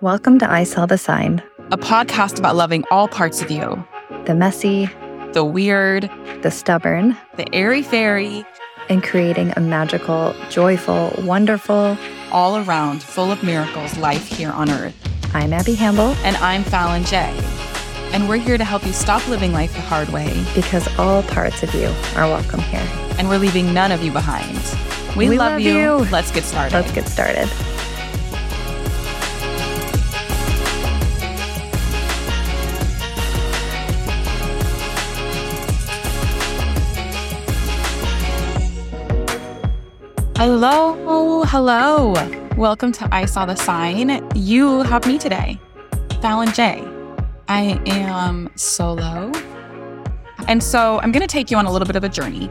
Welcome to I Saw the Sign, a podcast about loving all parts of you the messy, the weird, the stubborn, the airy fairy, and creating a magical, joyful, wonderful, all around, full of miracles life here on earth. I'm Abby Hambell. And I'm Fallon J. And we're here to help you stop living life the hard way. Because all parts of you are welcome here. And we're leaving none of you behind. We, We love, love you. you. Let's get started. Let's get started. Hello, hello. Welcome to I Saw the Sign. You have me today, Fallon J. I am solo. And so I'm going to take you on a little bit of a journey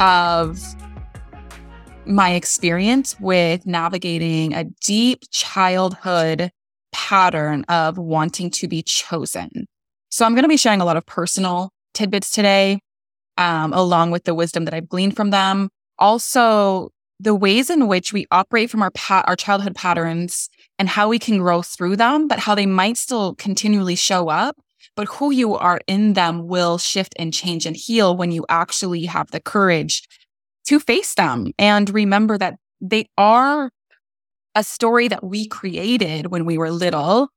of my experience with navigating a deep childhood pattern of wanting to be chosen. So I'm going to be sharing a lot of personal tidbits today, um, along with the wisdom that I've gleaned from them also the ways in which we operate from our pa- our childhood patterns and how we can grow through them, but how they might still continually show up, but who you are in them will shift and change and heal when you actually have the courage to face them and remember that they are a story that we created when we were little.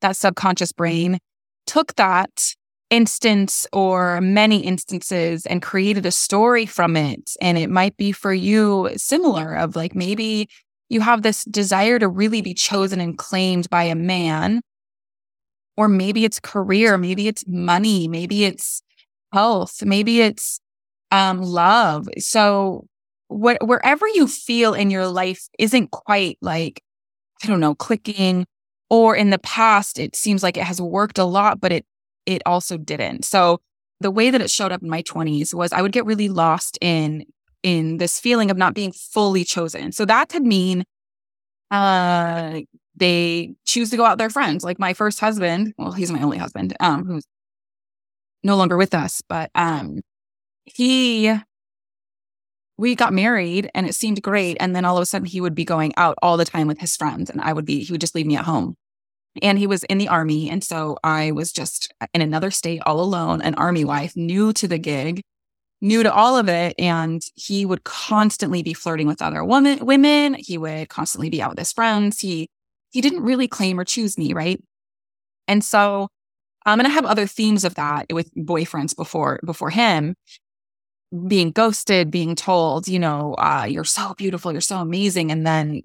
That subconscious brain took that instance or many instances and created a story from it. And it might be for you similar of like maybe you have this desire to really be chosen and claimed by a man. Or maybe it's career, maybe it's money, maybe it's health, maybe it's um, love. So wh- wherever you feel in your life isn't quite like, I don't know, clicking, or in the past, it seems like it has worked a lot, but it it also didn't. So the way that it showed up in my 20s was I would get really lost in in this feeling of not being fully chosen. So that could mean uh they choose to go out with their friends. Like my first husband, well, he's my only husband, um, who's no longer with us, but um he we got married and it seemed great. And then all of a sudden he would be going out all the time with his friends and I would be, he would just leave me at home and he was in the army. And so I was just in another state all alone, an army wife, new to the gig, new to all of it. And he would constantly be flirting with other women, women. He would constantly be out with his friends. He, he didn't really claim or choose me. Right. And so I'm going to have other themes of that with boyfriends before, before him being ghosted, being told, you know, uh, you're so beautiful, you're so amazing. And then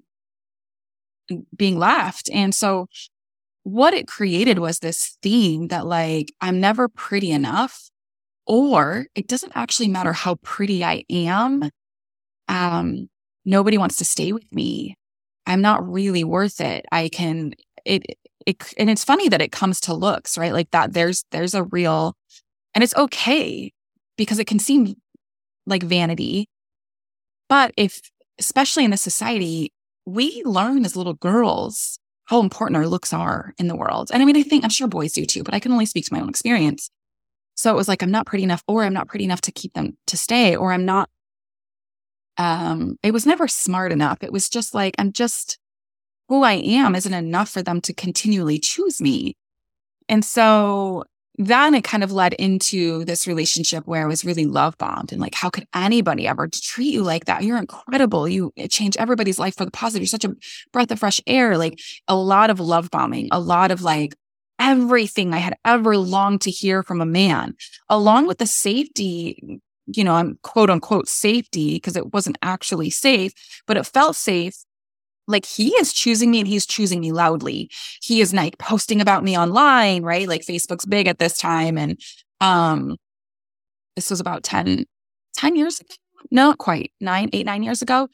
being left. And so what it created was this theme that like I'm never pretty enough or it doesn't actually matter how pretty I am. Um nobody wants to stay with me. I'm not really worth it. I can it it and it's funny that it comes to looks, right? Like that there's there's a real and it's okay because it can seem like vanity. But if especially in this society, we learn as little girls how important our looks are in the world. And I mean, I think I'm sure boys do too, but I can only speak to my own experience. So it was like, I'm not pretty enough, or I'm not pretty enough to keep them to stay, or I'm not, um, it was never smart enough. It was just like, I'm just who I am isn't enough for them to continually choose me. And so then it kind of led into this relationship where I was really love bombed and like, how could anybody ever treat you like that? You're incredible. You change everybody's life for the positive. You're such a breath of fresh air. Like a lot of love bombing, a lot of like everything I had ever longed to hear from a man, along with the safety, you know, I'm quote unquote safety because it wasn't actually safe, but it felt safe like he is choosing me and he's choosing me loudly. He is like posting about me online, right? Like Facebook's big at this time. And um this was about 10, 10 years ago. Not quite nine, eight, nine years ago.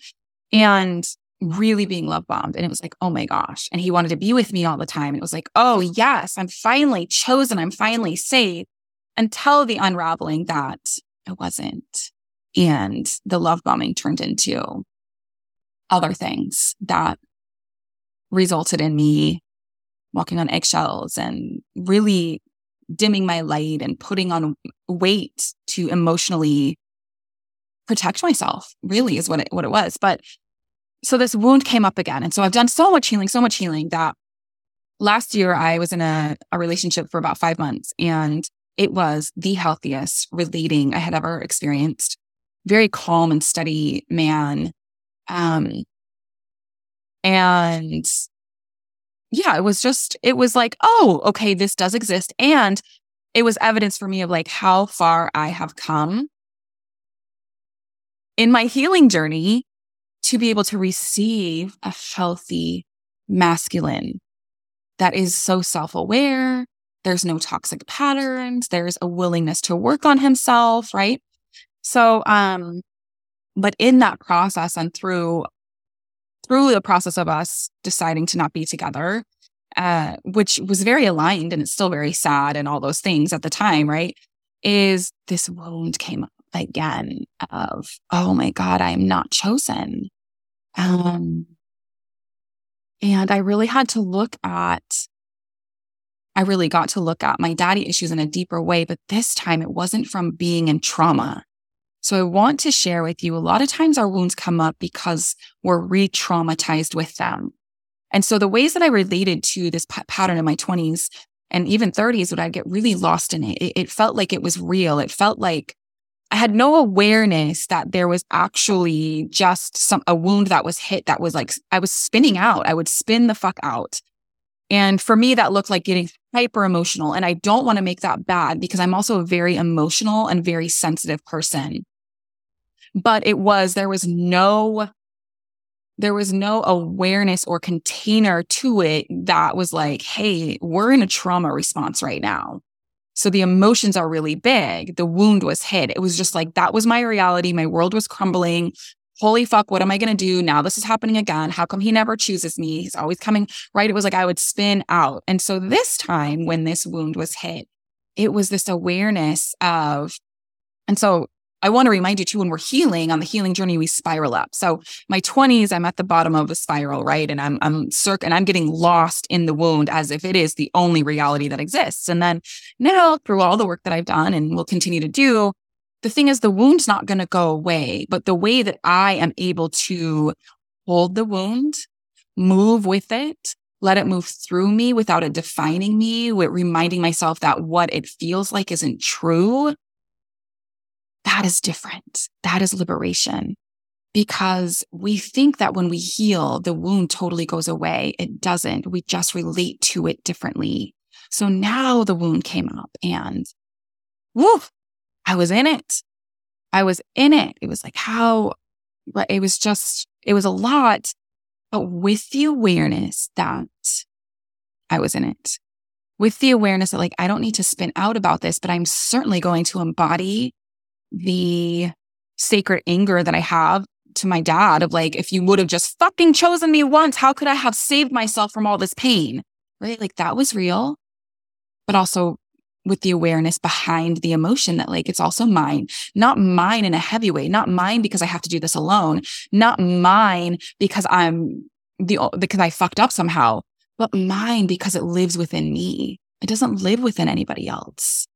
And really being love bombed. And it was like, oh my gosh. And he wanted to be with me all the time. And it was like, oh yes, I'm finally chosen. I'm finally safe. Until the unraveling that it wasn't. And the love bombing turned into other things that resulted in me walking on eggshells and really dimming my light and putting on weight to emotionally protect myself really is what it, what it was but so this wound came up again and so i've done so much healing so much healing that last year I was in a, a relationship for about five months and it was the healthiest relating I had ever experienced. Very calm and steady man. Um, and yeah, it was just, it was like, oh, okay, this does exist. And it was evidence for me of like how far I have come in my healing journey to be able to receive a healthy masculine that is so self aware. There's no toxic patterns. There's a willingness to work on himself, right? So, um, but in that process and through through the process of us deciding to not be together, uh, which was very aligned and it's still very sad and all those things at the time, right? Is this wound came up again of, oh my God, I am not chosen. Um, and I really had to look at, I really got to look at my daddy issues in a deeper way, but this time it wasn't from being in trauma. So I want to share with you a lot of times our wounds come up because we're re traumatized with them. And so the ways that I related to this p- pattern in my 20s and even 30s would I get really lost in it. it. It felt like it was real. It felt like I had no awareness that there was actually just some a wound that was hit that was like I was spinning out. I would spin the fuck out. And for me, that looked like getting hyper emotional. And I don't want to make that bad because I'm also a very emotional and very sensitive person but it was, there was no, there was no awareness or container to it that was like, Hey, we're in a trauma response right now. So the emotions are really big. The wound was hit. It was just like, that was my reality. My world was crumbling. Holy fuck, what am I going to do? Now this is happening again. How come he never chooses me? He's always coming, right? It was like I would spin out. And so this time when this wound was hit, it was this awareness of, and so I want to remind you too, when we're healing on the healing journey, we spiral up. So my 20s, I'm at the bottom of a spiral, right? And I'm, I'm circ and I'm getting lost in the wound as if it is the only reality that exists. And then now through all the work that I've done and will continue to do, the thing is the wound's not going to go away, but the way that I am able to hold the wound, move with it, let it move through me without it defining me, with reminding myself that what it feels like isn't true that is different. That is liberation because we think that when we heal, the wound totally goes away. It doesn't. We just relate to it differently. So now the wound came up and woo, I was in it. I was in it. It was like how, it was just, it was a lot, but with the awareness that I was in it, with the awareness that like, I don't need to spin out about this, but I'm certainly going to embody the sacred anger that I have to my dad of like, if you would have just fucking chosen me once, how could I have saved myself from all this pain? Right? Like that was real, but also with the awareness behind the emotion that like it's also mine, not mine in a heavy way, not mine because I have to do this alone, not mine because I'm the, because I fucked up somehow, but mine because it lives within me. It doesn't live within anybody else.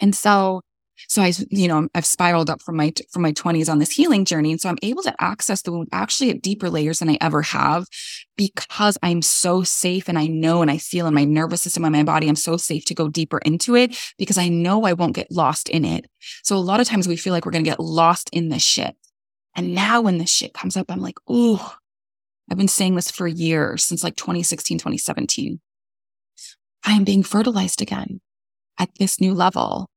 And so so I, you know, I've spiraled up from my, from my twenties on this healing journey. And so I'm able to access the wound actually at deeper layers than I ever have because I'm so safe and I know and I feel in my nervous system and my body, I'm so safe to go deeper into it because I know I won't get lost in it. So a lot of times we feel like we're going to get lost in the shit. And now when the shit comes up, I'm like, ooh, I've been saying this for years since like 2016, 2017. I am being fertilized again at this new level.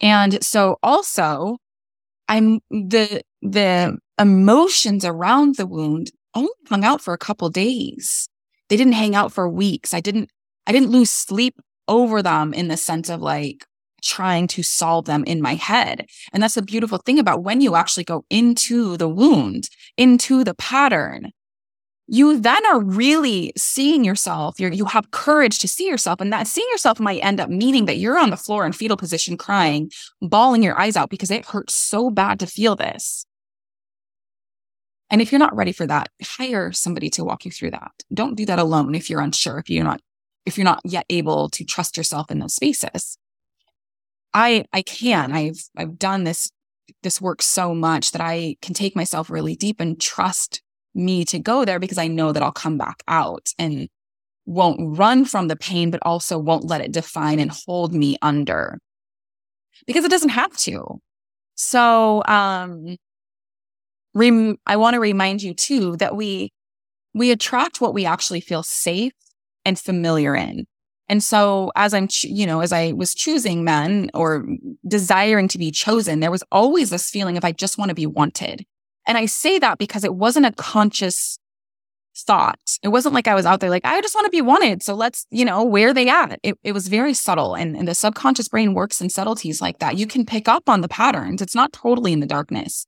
And so also I'm the, the emotions around the wound only hung out for a couple days. They didn't hang out for weeks. I didn't, I didn't lose sleep over them in the sense of like trying to solve them in my head. And that's the beautiful thing about when you actually go into the wound, into the pattern, you then are really seeing yourself. You're, you have courage to see yourself. And that seeing yourself might end up meaning that you're on the floor in fetal position crying, bawling your eyes out because it hurts so bad to feel this. And if you're not ready for that, hire somebody to walk you through that. Don't do that alone if you're unsure, if you're not, if you're not yet able to trust yourself in those spaces. I, I can, I've, I've done this, this work so much that I can take myself really deep and trust me to go there because I know that I'll come back out and won't run from the pain, but also won't let it define and hold me under because it doesn't have to. So, um, rem- I want to remind you too that we, we attract what we actually feel safe and familiar in. And so as I'm, you know, as I was choosing men or desiring to be chosen, there was always this feeling of I just want to be wanted. And I say that because it wasn't a conscious thought. It wasn't like I was out there like, I just want to be wanted. So let's, you know, where are they at? It, it was very subtle. And, and the subconscious brain works in subtleties like that. You can pick up on the patterns. It's not totally in the darkness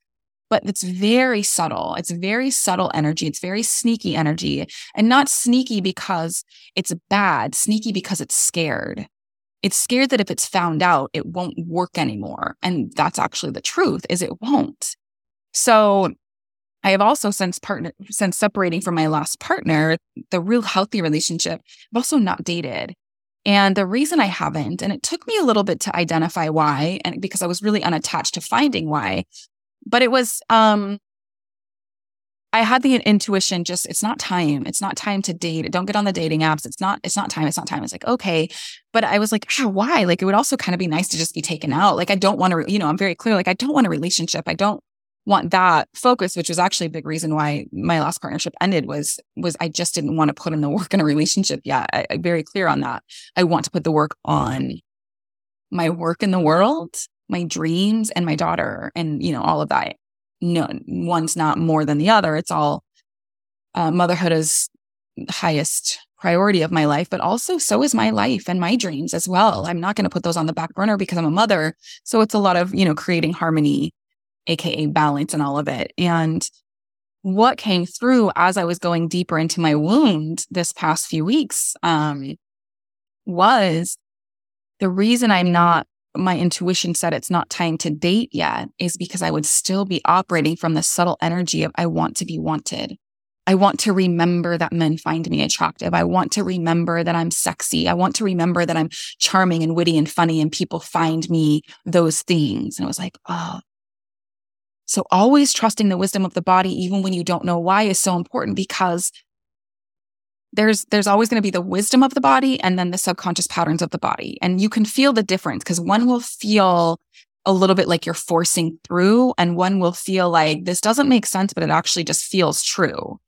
but it's very subtle. It's very subtle energy. It's very sneaky energy and not sneaky because it's bad, sneaky because it's scared. It's scared that if it's found out, it won't work anymore. And that's actually the truth is it won't. So I have also since partner since separating from my last partner, the real healthy relationship, I've also not dated. And the reason I haven't, and it took me a little bit to identify why, and because I was really unattached to finding why, but it was um I had the intuition just it's not time. It's not time to date. Don't get on the dating apps. It's not it's not time. It's not time. It's like, okay. But I was like, ah, why? Like it would also kind of be nice to just be taken out. Like I don't want to, you know, I'm very clear like I don't want a relationship. I don't want that focus, which was actually a big reason why my last partnership ended was was I just didn't want to put in the work in a relationship yet. I, I'm very clear on that. I want to put the work on my work in the world my dreams and my daughter and, you know, all of that. No, one's not more than the other. It's all uh, motherhood is highest priority of my life, but also so is my life and my dreams as well. I'm not going to put those on the back burner because I'm a mother. So it's a lot of, you know, creating harmony, AKA balance and all of it. And what came through as I was going deeper into my wound this past few weeks um, was the reason I'm not my intuition said it's not time to date yet is because I would still be operating from the subtle energy of I want to be wanted. I want to remember that men find me attractive. I want to remember that I'm sexy. I want to remember that I'm charming and witty and funny and people find me those things. And it was like, oh. So always trusting the wisdom of the body, even when you don't know why is so important because there's there's always going to be the wisdom of the body and then the subconscious patterns of the body. And you can feel the difference because one will feel a little bit like you're forcing through and one will feel like this doesn't make sense but it actually just feels true.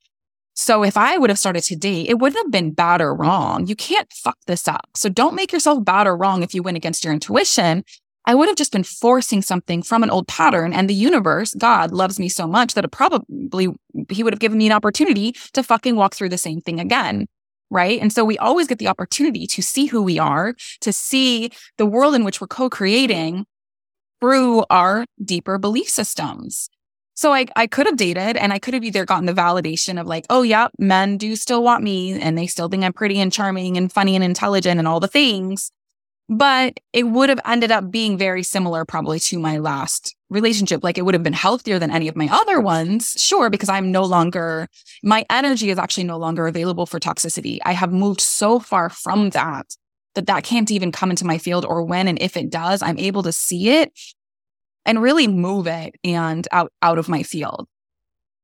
So if i would have started today, it wouldn't have been bad or wrong. You can't fuck this up. So don't make yourself bad or wrong if you went against your intuition I would have just been forcing something from an old pattern. And the universe, God, loves me so much that it probably, he would have given me an opportunity to fucking walk through the same thing again. Right. And so we always get the opportunity to see who we are, to see the world in which we're co creating through our deeper belief systems. So I, I could have dated and I could have either gotten the validation of like, oh, yeah, men do still want me and they still think I'm pretty and charming and funny and intelligent and all the things but it would have ended up being very similar probably to my last relationship. Like it would have been healthier than any of my other ones. Sure, because I'm no longer, my energy is actually no longer available for toxicity. I have moved so far from that that that can't even come into my field or when and if it does, I'm able to see it and really move it and out, out of my field.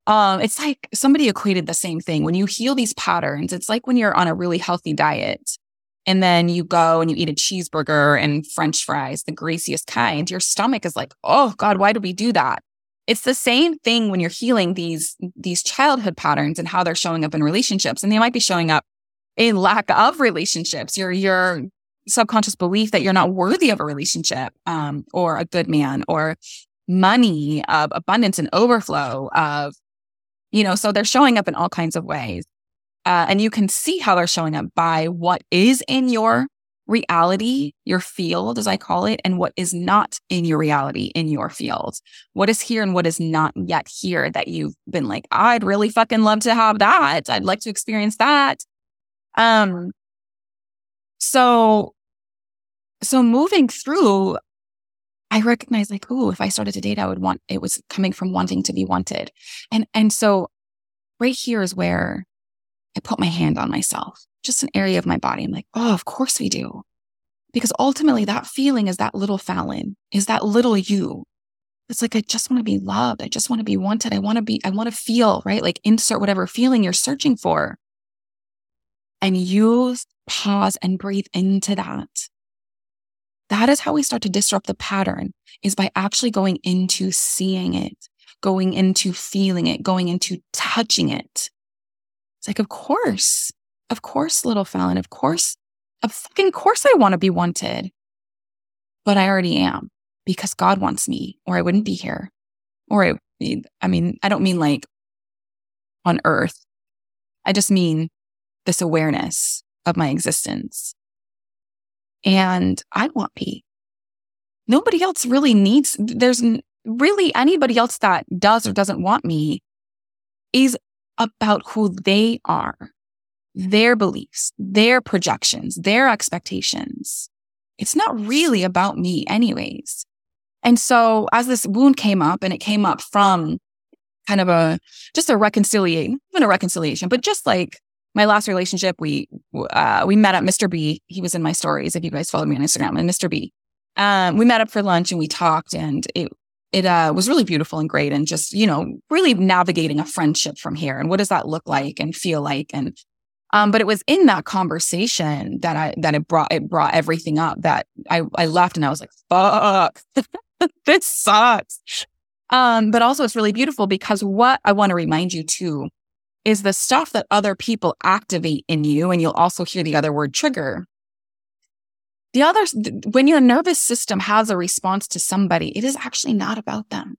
Um, it's like somebody equated the same thing. When you heal these patterns, it's like when you're on a really healthy diet and then you go and you eat a cheeseburger and french fries, the greasiest kind, your stomach is like, oh God, why did we do that? It's the same thing when you're healing these, these childhood patterns and how they're showing up in relationships. And they might be showing up in lack of relationships, your, your subconscious belief that you're not worthy of a relationship, um, or a good man or money of abundance and overflow of, you know, so they're showing up in all kinds of ways. Uh, and you can see how they're showing up by what is in your reality, your field, as I call it, and what is not in your reality, in your field. What is here and what is not yet here that you've been like, I'd really fucking love to have that. I'd like to experience that. Um, so, so moving through, I recognize like, oh, if I started to date, I would want, it was coming from wanting to be wanted. And, and so right here is where I put my hand on myself, just an area of my body. I'm like, oh, of course we do. Because ultimately, that feeling is that little Fallon, is that little you. It's like, I just want to be loved. I just want to be wanted. I want to be, I want to feel, right? Like insert whatever feeling you're searching for. and you pause and breathe into that, that is how we start to disrupt the pattern is by actually going into seeing it, going into feeling it, going into touching it. It's like, of course, of course, little Fallon, of course, of fucking course I want to be wanted, but I already am because God wants me or I wouldn't be here. Or I, I mean, I don't mean like on earth. I just mean this awareness of my existence. And I want me. Nobody else really needs, there's really anybody else that does or doesn't want me is about who they are, their beliefs, their projections, their expectations. It's not really about me, anyways. And so as this wound came up and it came up from kind of a just a reconciliation, even a reconciliation, but just like my last relationship, we uh, we met up. Mr. B. He was in my stories. If you guys follow me on Instagram, and Mr. B. Um, we met up for lunch and we talked, and it it uh, was really beautiful and great, and just you know really navigating a friendship from here, and what does that look like and feel like, and um, but it was in that conversation that I that it brought it brought everything up that I I left and I was like, fuck, this sucks. Um, but also it's really beautiful because what I want to remind you too is the stuff that other people activate in you, and you'll also hear the other word trigger. The other, when your nervous system has a response to somebody, it is actually not about them.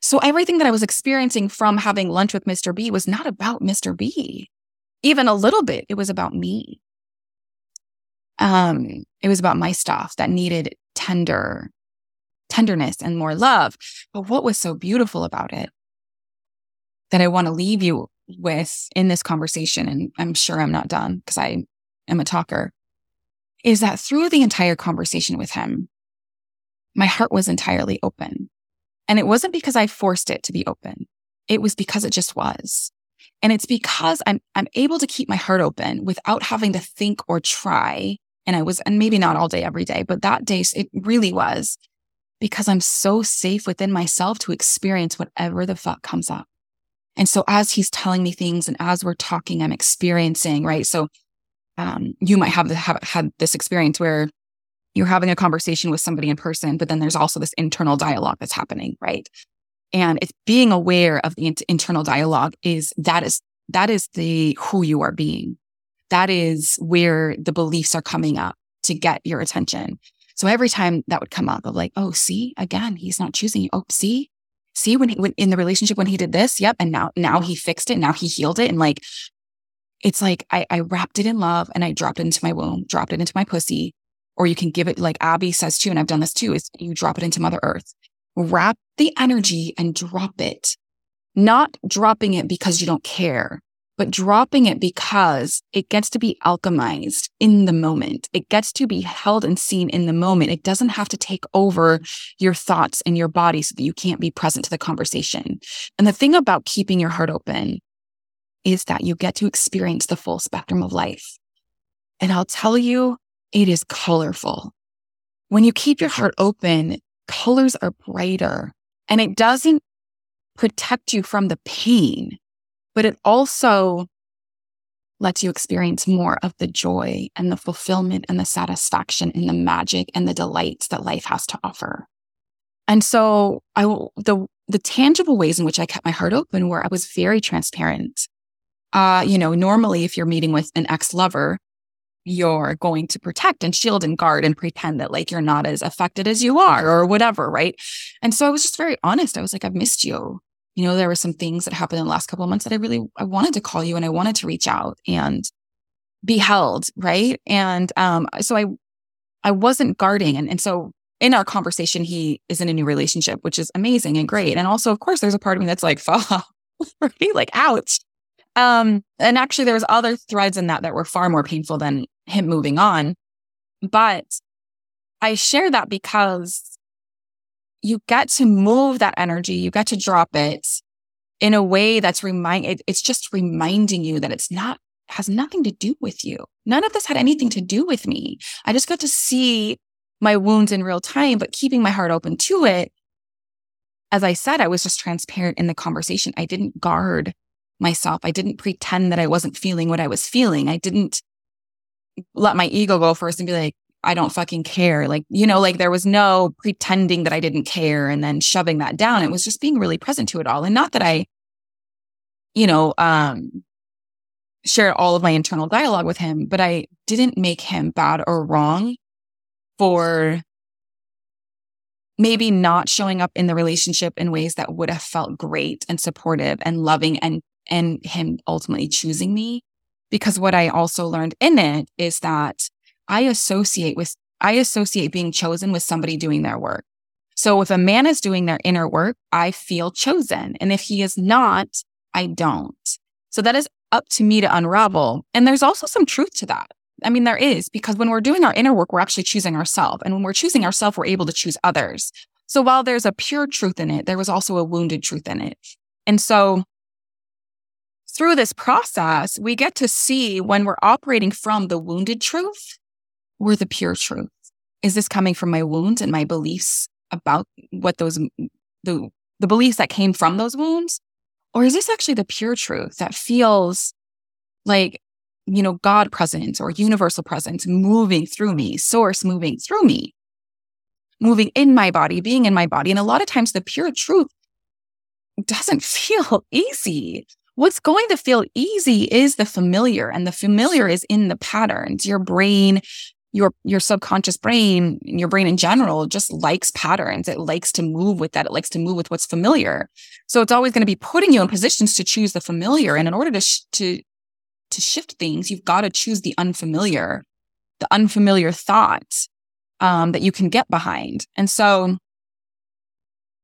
So everything that I was experiencing from having lunch with Mr. B was not about Mr. B. Even a little bit, it was about me. Um, it was about my stuff that needed tender, tenderness and more love. But what was so beautiful about it that I want to leave you with in this conversation, and I'm sure I'm not done because I am a talker, is that through the entire conversation with him, my heart was entirely open. And it wasn't because I forced it to be open. It was because it just was. And it's because I'm, I'm able to keep my heart open without having to think or try. And I was, and maybe not all day, every day, but that day it really was because I'm so safe within myself to experience whatever the fuck comes up. And so as he's telling me things and as we're talking, I'm experiencing, right? So um, you might have, the, have had this experience where you're having a conversation with somebody in person, but then there's also this internal dialogue that's happening, right? And it's being aware of the internal dialogue is that is, that is the who you are being. That is where the beliefs are coming up to get your attention. So every time that would come up of like, oh, see, again, he's not choosing you. Oh, see, see when he when in the relationship when he did this yep and now now he fixed it now he healed it and like it's like I, I wrapped it in love and I dropped it into my womb, dropped it into my pussy. Or you can give it like Abby says too, and I've done this too, is you drop it into Mother Earth. Wrap the energy and drop it. Not dropping it because you don't care, but dropping it because it gets to be alchemized in the moment. It gets to be held and seen in the moment. It doesn't have to take over your thoughts and your body so that you can't be present to the conversation. And the thing about keeping your heart open is that you get to experience the full spectrum of life. And I'll tell you, it is colorful. When you keep your heart open, colors are brighter and it doesn't protect you from the pain but it also lets you experience more of the joy and the fulfillment and the satisfaction and the magic and the delights that life has to offer. And so I the the tangible ways in which I kept my heart open were I was very transparent. Uh, you know, normally if you're meeting with an ex-lover, you're going to protect and shield and guard and pretend that like you're not as affected as you are or whatever, right? And so I was just very honest. I was like, I've missed you you know, there were some things that happened in the last couple of months that I really I wanted to call you and I wanted to reach out and be held, right? And um, so I I wasn't guarding. And, and so in our conversation, he is in a new relationship, which is amazing and great. And also, of course, there's a part of me that's like, fuck, right? Like, ouch. Um, and actually there was other threads in that that were far more painful than him moving on. But I share that because you get to move that energy, you get to drop it in a way that's remind it, it's just reminding you that it's not has nothing to do with you. None of this had anything to do with me. I just got to see my wounds in real time, but keeping my heart open to it. As I said, I was just transparent in the conversation. I didn't guard myself. I didn't pretend that I wasn't feeling what I was feeling. I didn't let my ego go first and be like, I don't fucking care. Like, you know, like there was no pretending that I didn't care and then shoving that down. It was just being really present to it all. And not that I, you know, um, shared all of my internal dialogue with him, but I didn't make him bad or wrong for maybe not showing up in the relationship in ways that would have felt great and supportive and loving and and him ultimately choosing me because what I also learned in it is that I associate with I associate being chosen with somebody doing their work. So if a man is doing their inner work, I feel chosen. And if he is not, I don't. So that is up to me to unravel. And there's also some truth to that. I mean, there is because when we're doing our inner work, we're actually choosing ourselves. And when we're choosing ourselves, we're able to choose others. So while there's a pure truth in it, there was also a wounded truth in it. And so through this process, we get to see when we're operating from the wounded truth or the pure truth. Is this coming from my wounds and my beliefs about what those, the, the beliefs that came from those wounds? Or is this actually the pure truth that feels like, you know, God presence or universal presence moving through me, source moving through me, moving in my body, being in my body? And a lot of times the pure truth doesn't feel easy. What's going to feel easy is the familiar, and the familiar is in the patterns. Your brain your your subconscious brain your brain in general just likes patterns. It likes to move with that. It likes to move with what's familiar. So it's always going to be putting you in positions to choose the familiar and in order to sh- to to shift things you've got to choose the unfamiliar the unfamiliar thought um, that you can get behind. And so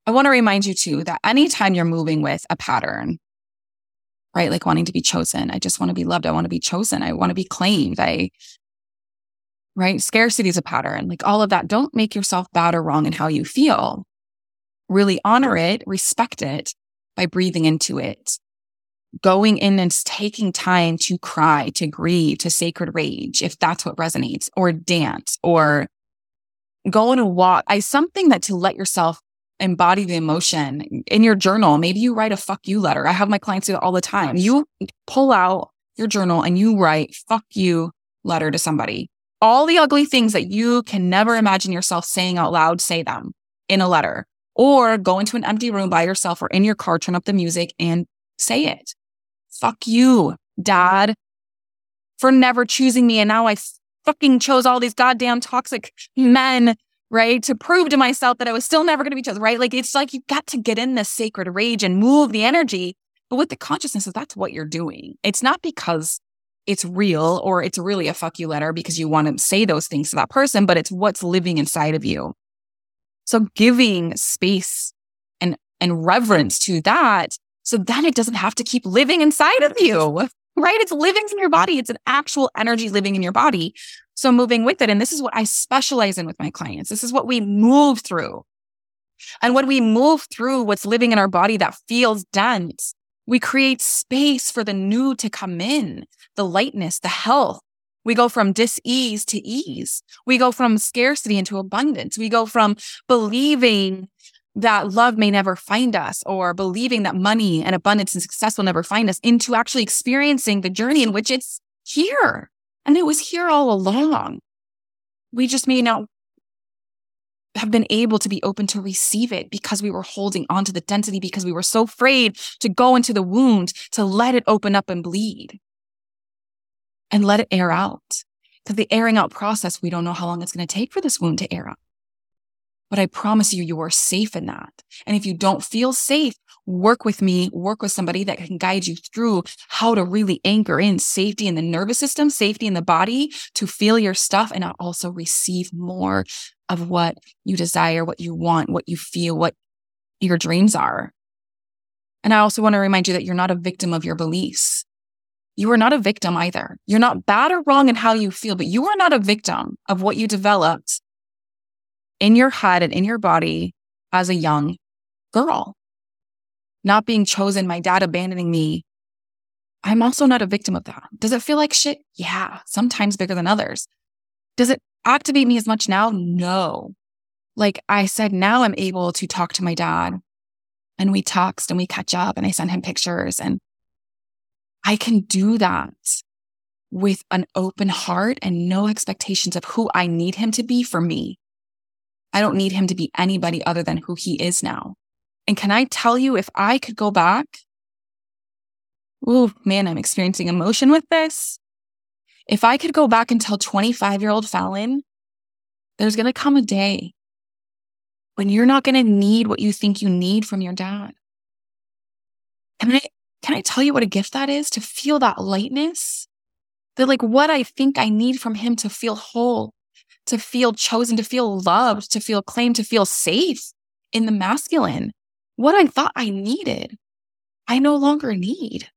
i want to remind you too that anytime you're moving with a pattern right like wanting to be chosen i just want to be loved i want to be chosen i want to be claimed i right? Scarcity is a pattern, like all of that. Don't make yourself bad or wrong in how you feel. Really honor it, respect it by breathing into it. Going in and taking time to cry, to grieve, to sacred rage, if that's what resonates, or dance, or go on a walk. I something that to let yourself embody the emotion in your journal. Maybe you write a fuck you letter. I have my clients do it all the time. You pull out your journal and you write fuck you letter to somebody all the ugly things that you can never imagine yourself saying out loud, say them in a letter or go into an empty room by yourself or in your car, turn up the music and say it. Fuck you, dad, for never choosing me. And now I fucking chose all these goddamn toxic men, right? To prove to myself that I was still never going to be chosen, right? Like it's like you got to get in this sacred rage and move the energy. But with the consciousness of that's what you're doing. It's not because it's real or it's really a fuck you letter because you want to say those things to that person, but it's what's living inside of you. So giving space and, and reverence to that. So then it doesn't have to keep living inside of you, right? It's living in your body. It's an actual energy living in your body. So moving with it. And this is what I specialize in with my clients. This is what we move through. And when we move through what's living in our body that feels dense, we create space for the new to come in, the lightness, the health. We go from dis-ease to ease. We go from scarcity into abundance. We go from believing that love may never find us or believing that money and abundance and success will never find us into actually experiencing the journey in which it's here. And it was here all along. We just may not have been able to be open to receive it because we were holding on to the density because we were so afraid to go into the wound, to let it open up and bleed and let it air out. Because the airing out process, we don't know how long it's going to take for this wound to air out. But I promise you, you are safe in that. And if you don't feel safe, work with me, work with somebody that can guide you through how to really anchor in safety in the nervous system, safety in the body to feel your stuff and also receive more of what you desire, what you want, what you feel, what your dreams are. And I also want to remind you that you're not a victim of your beliefs. You are not a victim either. You're not bad or wrong in how you feel, but you are not a victim of what you developed in your head and in your body as a young girl. Not being chosen, my dad abandoning me. I'm also not a victim of that. Does it feel like shit? Yeah, sometimes bigger than others. Does it activate me as much now? No. Like I said, now I'm able to talk to my dad and we text and we catch up and I send him pictures and I can do that with an open heart and no expectations of who I need him to be for me. I don't need him to be anybody other than who he is now. And can I tell you, if I could go back, oh man, I'm experiencing emotion with this. If I could go back and tell 25 year old Fallon, there's going to come a day when you're not going to need what you think you need from your dad. Can I, can I tell you what a gift that is to feel that lightness? That like what I think I need from him to feel whole, to feel chosen, to feel loved, to feel claimed, to feel safe in the masculine. What I thought I needed, I no longer need.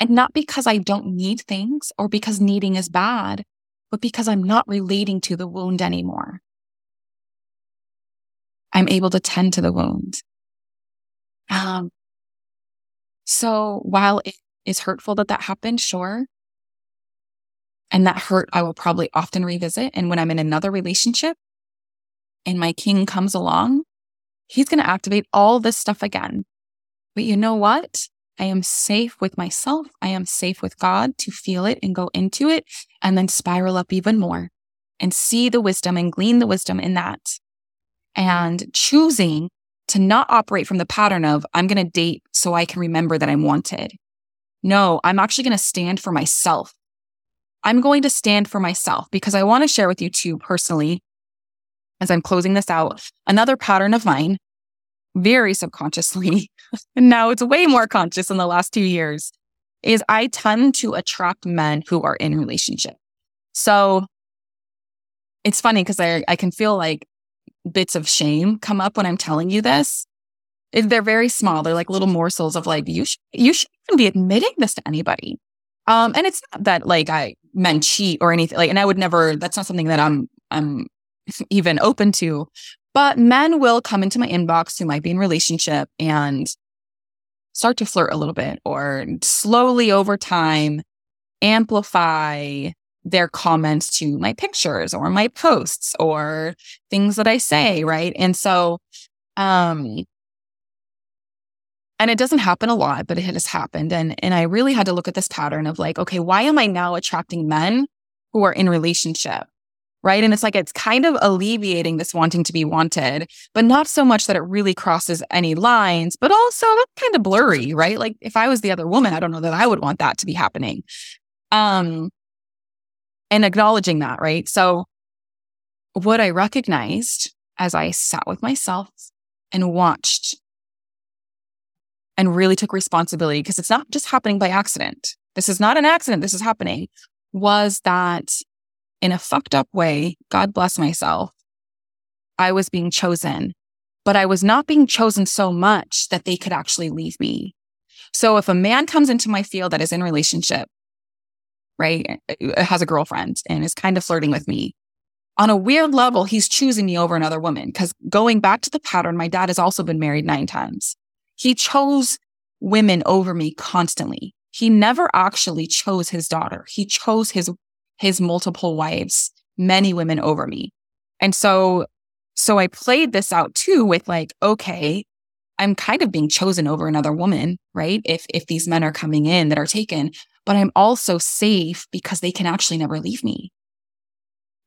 And not because I don't need things or because needing is bad, but because I'm not relating to the wound anymore. I'm able to tend to the wound. Um, so while it is hurtful that that happened, sure. And that hurt I will probably often revisit. And when I'm in another relationship and my king comes along, he's going to activate all this stuff again. But you know what? I am safe with myself. I am safe with God to feel it and go into it and then spiral up even more and see the wisdom and glean the wisdom in that. And choosing to not operate from the pattern of, I'm going to date so I can remember that I'm wanted. No, I'm actually going to stand for myself. I'm going to stand for myself because I want to share with you too personally, as I'm closing this out, another pattern of mine very subconsciously, and now it's way more conscious in the last two years, is I tend to attract men who are in relationship. So it's funny because I, I can feel like bits of shame come up when I'm telling you this. They're very small. They're like little morsels of like, you, sh- you shouldn't be admitting this to anybody. Um, and it's not that like I men cheat or anything like, and I would never, that's not something that I'm, I'm even open to. But men will come into my inbox who might be in relationship and start to flirt a little bit or slowly over time amplify their comments to my pictures or my posts or things that I say, right? And so um and it doesn't happen a lot, but it has happened and and I really had to look at this pattern of like, okay, why am I now attracting men who are in relationship? right? And it's like it's kind of alleviating this wanting to be wanted, but not so much that it really crosses any lines, but also kind of blurry, right? Like if I was the other woman, I don't know that I would want that to be happening. Um and acknowledging that, right? So what I recognized as I sat with myself and watched and really took responsibility because it's not just happening by accident. This is not an accident. This is happening was that in a fucked up way, God bless myself, I was being chosen, but I was not being chosen so much that they could actually leave me. So if a man comes into my field that is in relationship, right, uh, has a girlfriend and is kind of flirting with me, on a weird level, he's choosing me over another woman. Because going back to the pattern, my dad has also been married nine times. He chose women over me constantly. He never actually chose his daughter. He chose his his multiple wives, many women over me. And so, so I played this out too with like, okay, I'm kind of being chosen over another woman, right? If, if these men are coming in that are taken, but I'm also safe because they can actually never leave me.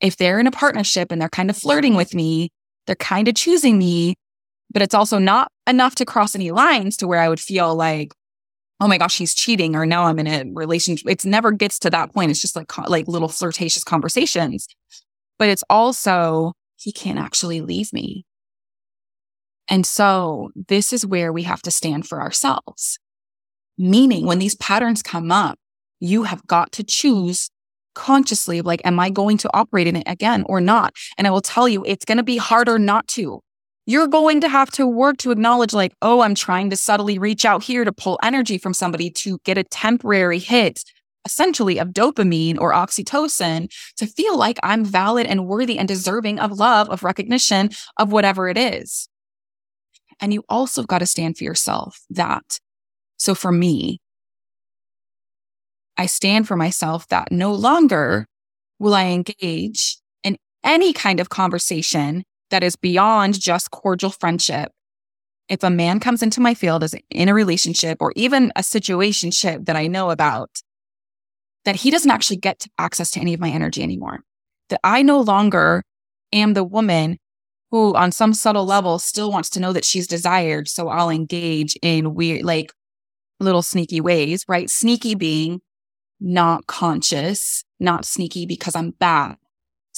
If they're in a partnership and they're kind of flirting with me, they're kind of choosing me, but it's also not enough to cross any lines to where I would feel like, oh my gosh, he's cheating, or now I'm in a relationship. It never gets to that point. It's just like like little flirtatious conversations. But it's also he can't actually leave me. And so this is where we have to stand for ourselves. Meaning when these patterns come up, you have got to choose consciously like, am I going to operate in it again or not? And I will tell you, it's going to be harder not to you're going to have to work to acknowledge, like, oh, I'm trying to subtly reach out here to pull energy from somebody to get a temporary hit, essentially of dopamine or oxytocin to feel like I'm valid and worthy and deserving of love, of recognition, of whatever it is. And you also got to stand for yourself that. So for me, I stand for myself that no longer will I engage in any kind of conversation that is beyond just cordial friendship. If a man comes into my field as in a relationship or even a situationship that I know about, that he doesn't actually get access to any of my energy anymore. That I no longer am the woman who, on some subtle level, still wants to know that she's desired. So I'll engage in weird, like little sneaky ways, right? Sneaky being not conscious, not sneaky because I'm bad,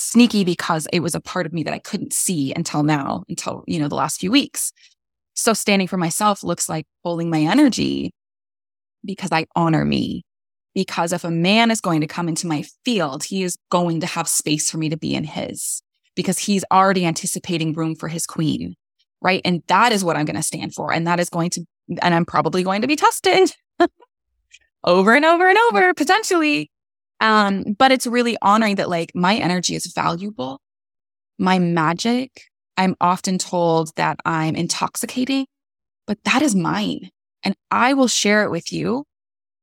sneaky because it was a part of me that I couldn't see until now, until, you know, the last few weeks. So standing for myself looks like holding my energy because I honor me. Because if a man is going to come into my field, he is going to have space for me to be in his because he's already anticipating room for his queen. Right. And that is what I'm going to stand for. And that is going to, and I'm probably going to be tested over and over and over potentially. Um, but it's really honoring that like my energy is valuable. My magic, I'm often told that I'm intoxicating, but that is mine. And I will share it with you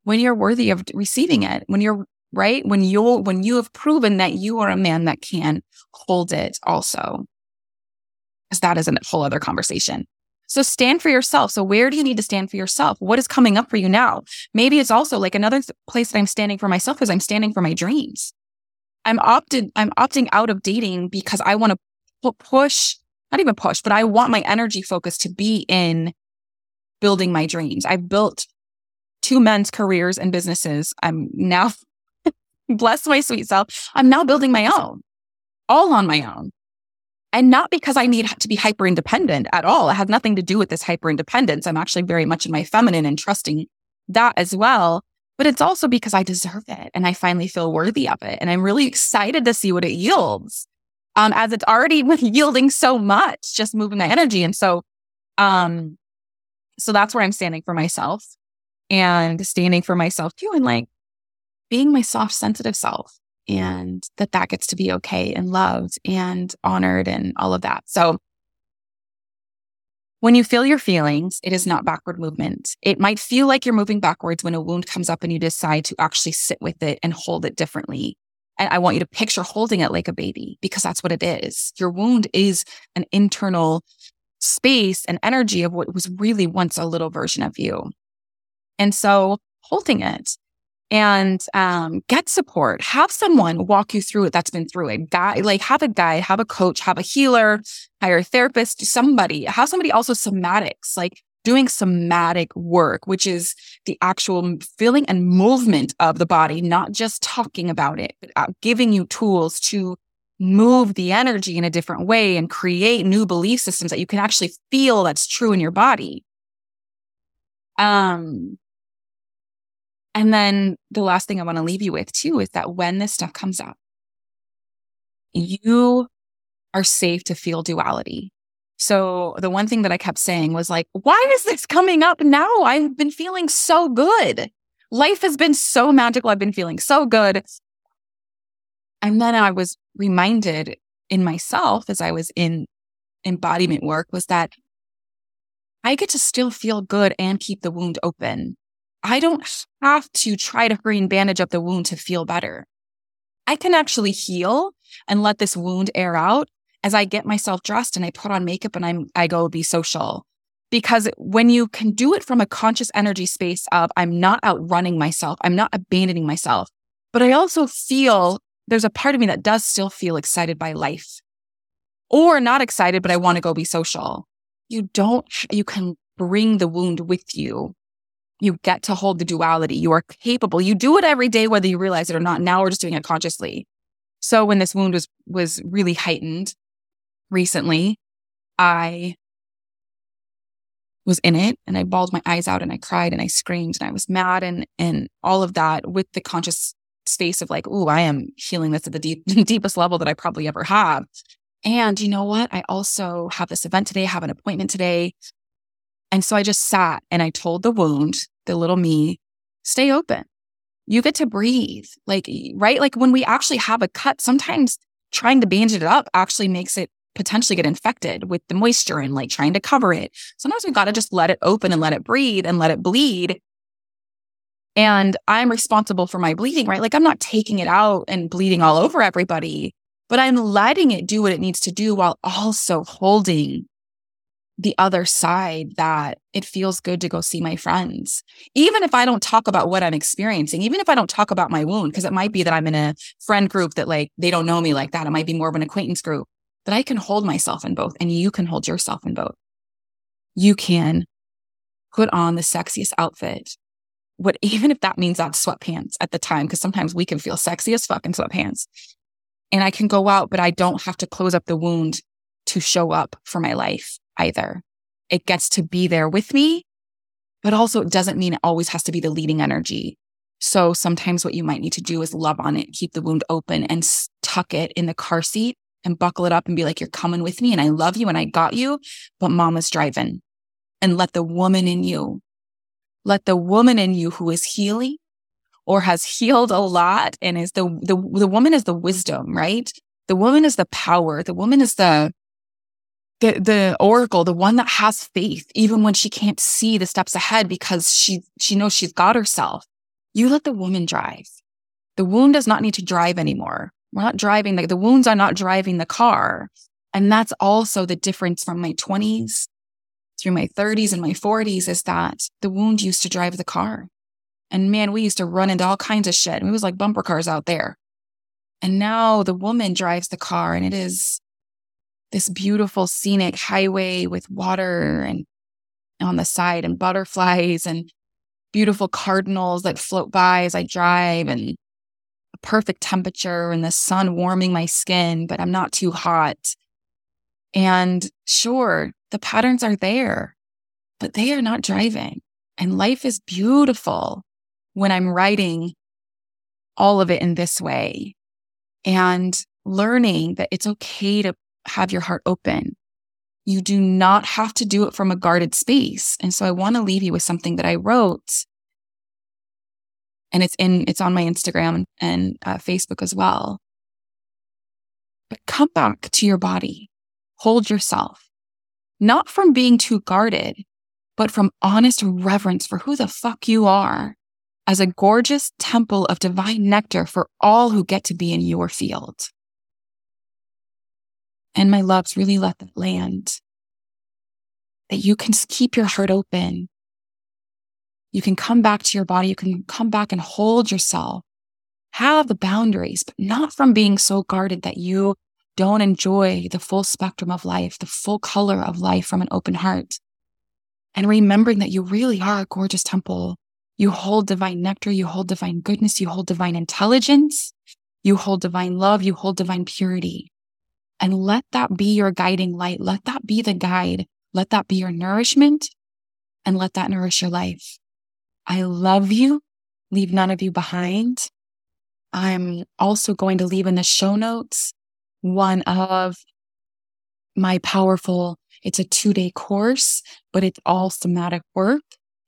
when you're worthy of receiving it, when you're right, when you'll when you have proven that you are a man that can hold it also. Because that is a whole other conversation. So stand for yourself. So where do you need to stand for yourself? What is coming up for you now? Maybe it's also like another place that I'm standing for myself is I'm standing for my dreams. I'm opted, I'm opting out of dating because I want to push, not even push, but I want my energy focus to be in building my dreams. I've built two men's careers and businesses. I'm now, bless my sweet self, I'm now building my own, all on my own. And not because I need to be hyper independent at all. It has nothing to do with this hyper independence. I'm actually very much in my feminine and trusting that as well. But it's also because I deserve it and I finally feel worthy of it. And I'm really excited to see what it yields. Um, as it's already yielding so much, just moving my energy. And so, um, so that's where I'm standing for myself and standing for myself too. And like being my soft, sensitive self and that that gets to be okay and loved and honored and all of that. So when you feel your feelings, it is not backward movement. It might feel like you're moving backwards when a wound comes up and you decide to actually sit with it and hold it differently. And I want you to picture holding it like a baby because that's what it is. Your wound is an internal space and energy of what was really once a little version of you. And so holding it and um, get support. Have someone walk you through it that's been through it. Guy, like have a guide, have a coach, have a healer, hire a therapist, somebody. Have somebody also somatics, like doing somatic work, which is the actual feeling and movement of the body, not just talking about it, but uh, giving you tools to move the energy in a different way and create new belief systems that you can actually feel that's true in your body. Um, and then the last thing I want to leave you with too is that when this stuff comes up, you are safe to feel duality. So the one thing that I kept saying was like, why is this coming up now? I've been feeling so good. Life has been so magical. I've been feeling so good. And then I was reminded in myself as I was in embodiment work was that I get to still feel good and keep the wound open. I don't have to try to hurry and bandage up the wound to feel better. I can actually heal and let this wound air out as I get myself dressed and I put on makeup and I'm, I go be social. Because when you can do it from a conscious energy space of I'm not outrunning myself, I'm not abandoning myself, but I also feel there's a part of me that does still feel excited by life or not excited, but I want to go be social. You don't, you can bring the wound with you you get to hold the duality. You are capable. You do it every day, whether you realize it or not. Now we're just doing it consciously. So when this wound was, was really heightened recently, I was in it and I bawled my eyes out and I cried and I screamed and I was mad and, and all of that with the conscious space of like, oh, I am healing this at the deep, deepest level that I probably ever have. And you know what? I also have this event today, I have an appointment today. And so I just sat and I told the wound, the little me, stay open. You get to breathe. Like, right? Like when we actually have a cut, sometimes trying to bandage it up actually makes it potentially get infected with the moisture and like trying to cover it. Sometimes we've got to just let it open and let it breathe and let it bleed. And I'm responsible for my bleeding, right? Like I'm not taking it out and bleeding all over everybody, but I'm letting it do what it needs to do while also holding the other side that it feels good to go see my friends. Even if I don't talk about what I'm experiencing, even if I don't talk about my wound, because it might be that I'm in a friend group that like they don't know me like that. It might be more of an acquaintance group that I can hold myself in both and you can hold yourself in both. You can put on the sexiest outfit. What, even if that means that sweatpants at the time, because sometimes we can feel sexy as fuck in sweatpants. And I can go out, but I don't have to close up the wound to show up for my life either. It gets to be there with me, but also it doesn't mean it always has to be the leading energy. So sometimes what you might need to do is love on it, keep the wound open and tuck it in the car seat and buckle it up and be like, you're coming with me and I love you and I got you, but mama's driving and let the woman in you, let the woman in you who is healing or has healed a lot and is the, the, the woman is the wisdom, right? The woman is the power. The woman is the, the, the oracle, the one that has faith, even when she can't see the steps ahead because she, she knows she's got herself. You let the woman drive. The wound does not need to drive anymore. We're not driving the, the wounds are not driving the car. And that's also the difference from my 20s through my 30s and my 40s is that the wound used to drive the car. And man, we used to run into all kinds of shit. It was like bumper cars out there. And now the woman drives the car and it is this beautiful scenic highway with water and on the side and butterflies and beautiful cardinals that float by as I drive and a perfect temperature and the sun warming my skin, but I'm not too hot. And sure, the patterns are there, but they are not driving. And life is beautiful when I'm writing all of it in this way and learning that it's okay to have your heart open. You do not have to do it from a guarded space. And so I want to leave you with something that I wrote and it's in, it's on my Instagram and uh, Facebook as well. But come back to your body. Hold yourself, not from being too guarded, but from honest reverence for who the fuck you are as a gorgeous temple of divine nectar for all who get to be in your field. And my loves, really let that land. That you can keep your heart open. You can come back to your body. You can come back and hold yourself. Have the boundaries, but not from being so guarded that you don't enjoy the full spectrum of life, the full color of life from an open heart. And remembering that you really are a gorgeous temple. You hold divine nectar, you hold divine goodness, you hold divine intelligence, you hold divine love, you hold divine purity and let that be your guiding light. Let that be the guide. Let that be your nourishment and let that nourish your life. I love you. Leave none of you behind. I'm also going to leave in the show notes one of my powerful, it's a two day course, but it's all somatic work.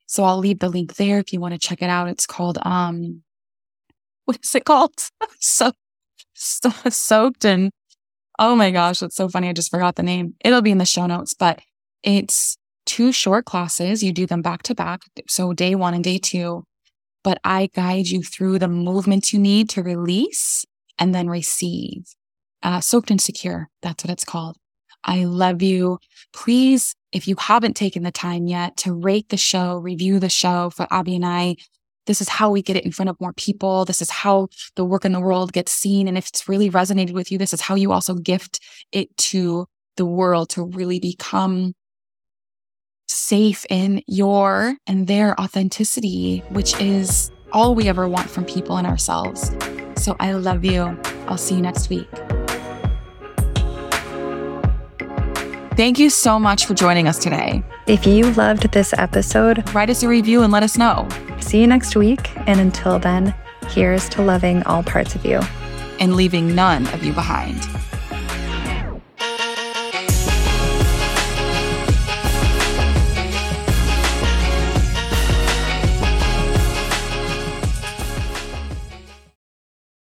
So I'll leave the link there if you want to check it out. It's called, um, what is it called? so, so soaked and Oh my gosh, that's so funny. I just forgot the name. It'll be in the show notes, but it's two short classes. You do them back to back. So day one and day two. But I guide you through the movements you need to release and then receive. Uh, soaked and secure. That's what it's called. I love you. Please, if you haven't taken the time yet to rate the show, review the show for Abby and I, this is how we get it in front of more people. This is how the work in the world gets seen. And if it's really resonated with you, this is how you also gift it to the world to really become safe in your and their authenticity, which is all we ever want from people and ourselves. So I love you. I'll see you next week. Thank you so much for joining us today. If you loved this episode, write us a review and let us know. See you next week. And until then, here's to loving all parts of you and leaving none of you behind.